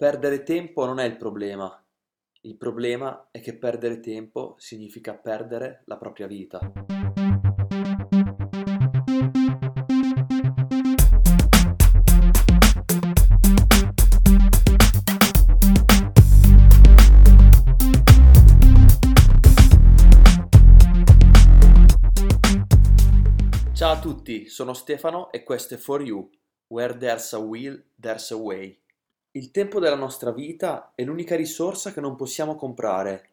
Perdere tempo non è il problema. Il problema è che perdere tempo significa perdere la propria vita. Ciao a tutti, sono Stefano e questo è For You, Where There's a Will, There's a Way. Il tempo della nostra vita è l'unica risorsa che non possiamo comprare.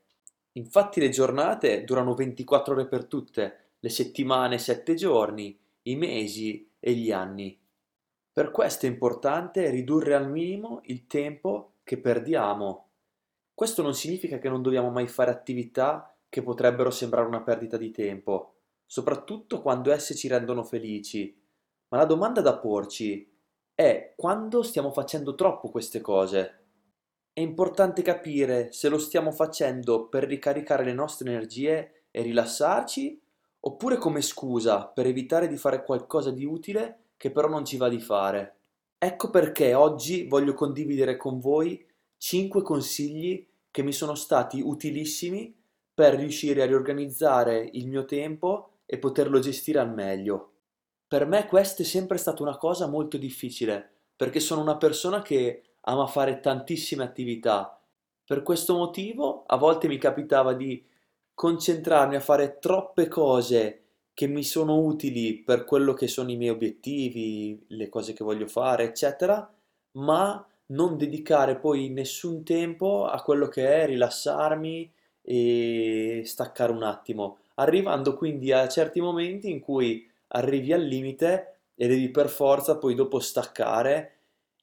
Infatti le giornate durano 24 ore per tutte, le settimane 7 giorni, i mesi e gli anni. Per questo è importante ridurre al minimo il tempo che perdiamo. Questo non significa che non dobbiamo mai fare attività che potrebbero sembrare una perdita di tempo soprattutto quando esse ci rendono felici. Ma la domanda da porci è quando stiamo facendo troppo queste cose. È importante capire se lo stiamo facendo per ricaricare le nostre energie e rilassarci, oppure come scusa per evitare di fare qualcosa di utile che però non ci va di fare. Ecco perché oggi voglio condividere con voi 5 consigli che mi sono stati utilissimi per riuscire a riorganizzare il mio tempo e poterlo gestire al meglio. Per me questa è sempre stata una cosa molto difficile, perché sono una persona che ama fare tantissime attività. Per questo motivo a volte mi capitava di concentrarmi a fare troppe cose che mi sono utili per quello che sono i miei obiettivi, le cose che voglio fare, eccetera, ma non dedicare poi nessun tempo a quello che è rilassarmi e staccare un attimo arrivando quindi a certi momenti in cui arrivi al limite e devi per forza poi dopo staccare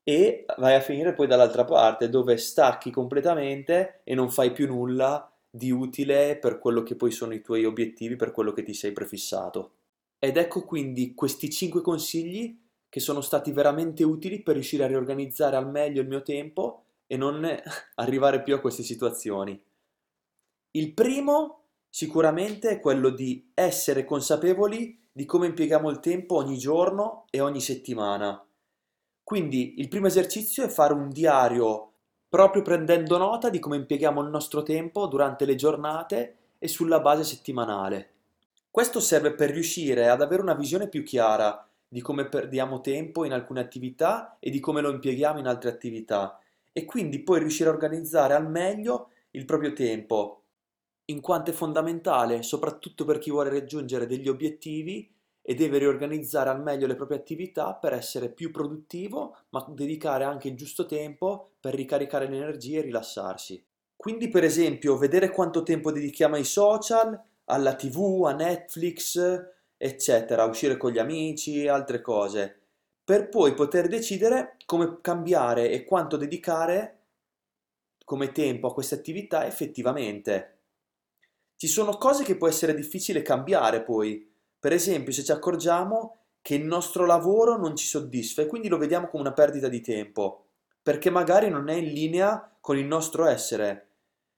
e vai a finire poi dall'altra parte dove stacchi completamente e non fai più nulla di utile per quello che poi sono i tuoi obiettivi, per quello che ti sei prefissato. Ed ecco quindi questi 5 consigli che sono stati veramente utili per riuscire a riorganizzare al meglio il mio tempo e non arrivare più a queste situazioni. Il primo Sicuramente è quello di essere consapevoli di come impieghiamo il tempo ogni giorno e ogni settimana. Quindi il primo esercizio è fare un diario proprio prendendo nota di come impieghiamo il nostro tempo durante le giornate e sulla base settimanale. Questo serve per riuscire ad avere una visione più chiara di come perdiamo tempo in alcune attività e di come lo impieghiamo in altre attività e quindi poi riuscire a organizzare al meglio il proprio tempo in quanto è fondamentale soprattutto per chi vuole raggiungere degli obiettivi e deve riorganizzare al meglio le proprie attività per essere più produttivo, ma dedicare anche il giusto tempo per ricaricare le energie e rilassarsi. Quindi, per esempio, vedere quanto tempo dedichiamo ai social, alla TV, a Netflix, eccetera, uscire con gli amici, altre cose, per poi poter decidere come cambiare e quanto dedicare come tempo a queste attività effettivamente. Ci sono cose che può essere difficile cambiare poi. Per esempio, se ci accorgiamo che il nostro lavoro non ci soddisfa e quindi lo vediamo come una perdita di tempo, perché magari non è in linea con il nostro essere.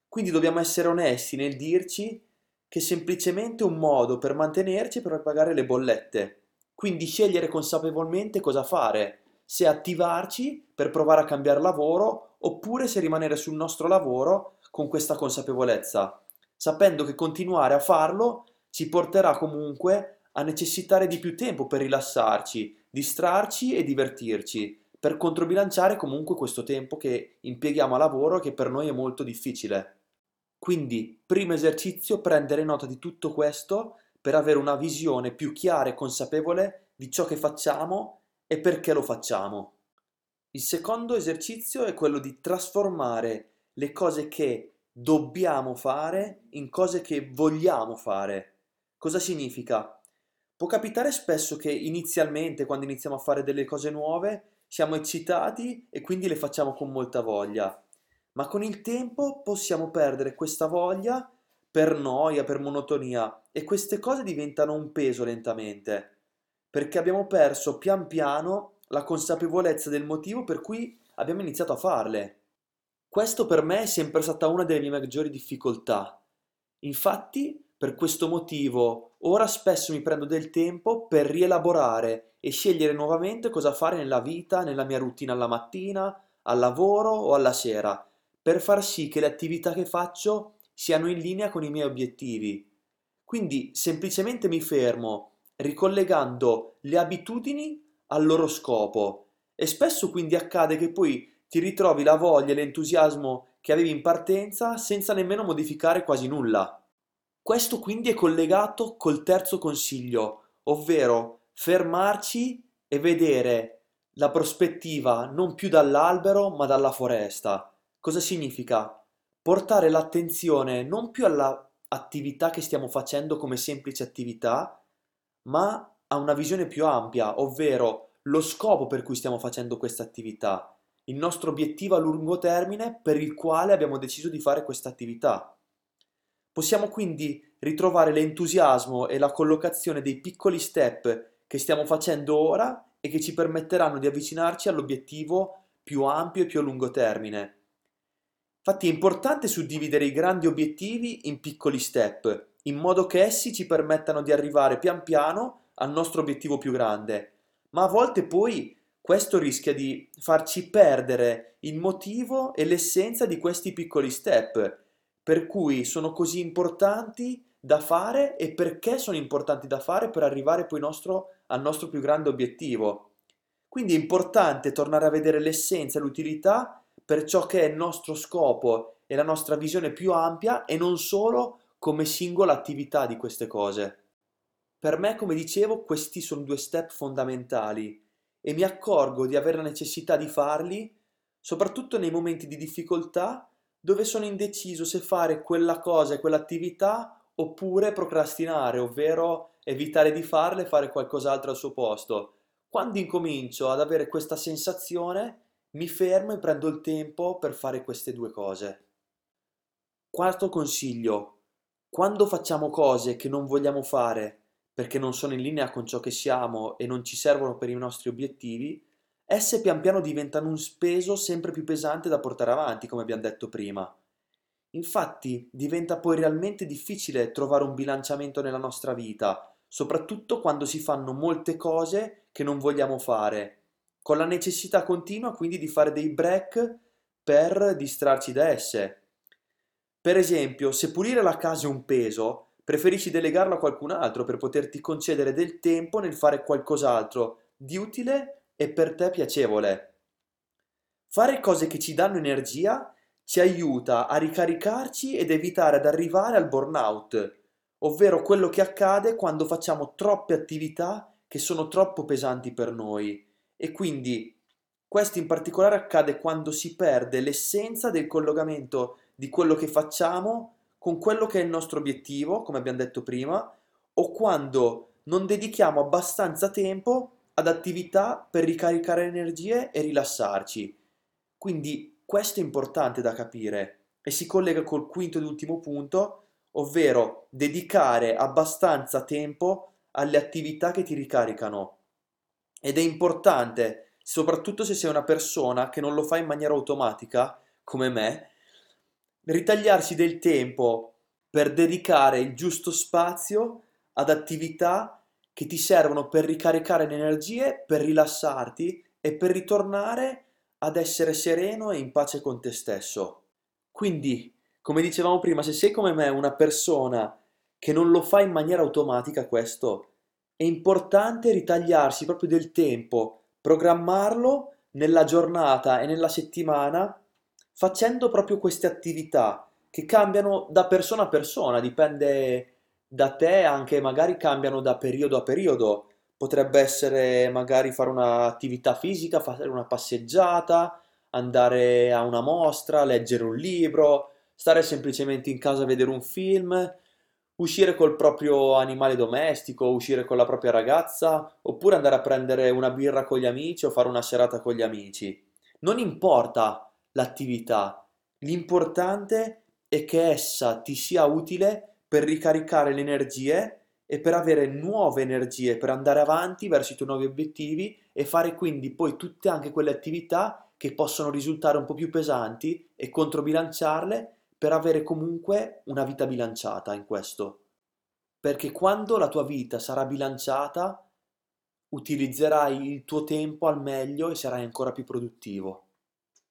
Quindi dobbiamo essere onesti nel dirci che è semplicemente un modo per mantenerci e per pagare le bollette. Quindi scegliere consapevolmente cosa fare, se attivarci per provare a cambiare lavoro oppure se rimanere sul nostro lavoro con questa consapevolezza sapendo che continuare a farlo ci porterà comunque a necessitare di più tempo per rilassarci, distrarci e divertirci, per controbilanciare comunque questo tempo che impieghiamo a lavoro che per noi è molto difficile. Quindi, primo esercizio, prendere nota di tutto questo per avere una visione più chiara e consapevole di ciò che facciamo e perché lo facciamo. Il secondo esercizio è quello di trasformare le cose che dobbiamo fare in cose che vogliamo fare. Cosa significa? Può capitare spesso che inizialmente, quando iniziamo a fare delle cose nuove, siamo eccitati e quindi le facciamo con molta voglia, ma con il tempo possiamo perdere questa voglia per noia, per monotonia e queste cose diventano un peso lentamente, perché abbiamo perso pian piano la consapevolezza del motivo per cui abbiamo iniziato a farle. Questo per me è sempre stata una delle mie maggiori difficoltà. Infatti, per questo motivo, ora spesso mi prendo del tempo per rielaborare e scegliere nuovamente cosa fare nella vita, nella mia routine alla mattina, al lavoro o alla sera, per far sì che le attività che faccio siano in linea con i miei obiettivi. Quindi semplicemente mi fermo, ricollegando le abitudini al loro scopo. E spesso quindi accade che poi ti ritrovi la voglia e l'entusiasmo che avevi in partenza senza nemmeno modificare quasi nulla. Questo quindi è collegato col terzo consiglio, ovvero fermarci e vedere la prospettiva non più dall'albero ma dalla foresta. Cosa significa? Portare l'attenzione non più alla attività che stiamo facendo come semplice attività, ma a una visione più ampia, ovvero lo scopo per cui stiamo facendo questa attività, il nostro obiettivo a lungo termine per il quale abbiamo deciso di fare questa attività. Possiamo quindi ritrovare l'entusiasmo e la collocazione dei piccoli step che stiamo facendo ora e che ci permetteranno di avvicinarci all'obiettivo più ampio e più a lungo termine. Infatti è importante suddividere i grandi obiettivi in piccoli step, in modo che essi ci permettano di arrivare pian piano al nostro obiettivo più grande, ma a volte poi questo rischia di farci perdere il motivo e l'essenza di questi piccoli step, per cui sono così importanti da fare e perché sono importanti da fare per arrivare poi nostro, al nostro più grande obiettivo. Quindi è importante tornare a vedere l'essenza e l'utilità per ciò che è il nostro scopo e la nostra visione più ampia e non solo come singola attività di queste cose. Per me, come dicevo, questi sono due step fondamentali e mi accorgo di avere la necessità di farli soprattutto nei momenti di difficoltà dove sono indeciso se fare quella cosa e quell'attività oppure procrastinare, ovvero evitare di farle e fare qualcos'altro al suo posto. Quando incomincio ad avere questa sensazione, mi fermo e prendo il tempo per fare queste due cose. Quarto consiglio. Quando facciamo cose che non vogliamo fare perché non sono in linea con ciò che siamo e non ci servono per i nostri obiettivi, esse pian piano diventano un peso sempre più pesante da portare avanti, come abbiamo detto prima. Infatti diventa poi realmente difficile trovare un bilanciamento nella nostra vita, soprattutto quando si fanno molte cose che non vogliamo fare con la necessità continua quindi di fare dei break per distrarci da esse. Per esempio, se pulire la casa è un peso, preferisci delegarlo a qualcun altro per poterti concedere del tempo nel fare qualcos'altro di utile e per te piacevole. Fare cose che ci danno energia ci aiuta a ricaricarci ed evitare ad arrivare al burnout, ovvero quello che accade quando facciamo troppe attività che sono troppo pesanti per noi e quindi questo in particolare accade quando si perde l'essenza del collegamento di quello che facciamo con quello che è il nostro obiettivo, come abbiamo detto prima, o quando non dedichiamo abbastanza tempo ad attività per ricaricare energie e rilassarci. Quindi questo è importante da capire e si collega col quinto ed ultimo punto, ovvero dedicare abbastanza tempo alle attività che ti ricaricano. Ed è importante, soprattutto se sei una persona che non lo fa in maniera automatica, come me, ritagliarsi del tempo per dedicare il giusto spazio ad attività che ti servono per ricaricare le energie, per rilassarti e per ritornare ad essere sereno e in pace con te stesso. Quindi, come dicevamo prima, se sei come me una persona che non lo fa in maniera automatica questo, è importante ritagliarsi proprio del tempo, programmarlo nella giornata e nella settimana facendo proprio queste attività che cambiano da persona a persona, dipende da te, anche magari cambiano da periodo a periodo. Potrebbe essere magari fare un'attività fisica, fare una passeggiata, andare a una mostra, leggere un libro, stare semplicemente in casa a vedere un film uscire col proprio animale domestico, uscire con la propria ragazza, oppure andare a prendere una birra con gli amici o fare una serata con gli amici. Non importa l'attività, l'importante è che essa ti sia utile per ricaricare le energie e per avere nuove energie, per andare avanti verso i tuoi nuovi obiettivi e fare quindi poi tutte anche quelle attività che possono risultare un po' più pesanti e controbilanciarle per avere comunque una vita bilanciata in questo. Perché quando la tua vita sarà bilanciata, utilizzerai il tuo tempo al meglio e sarai ancora più produttivo.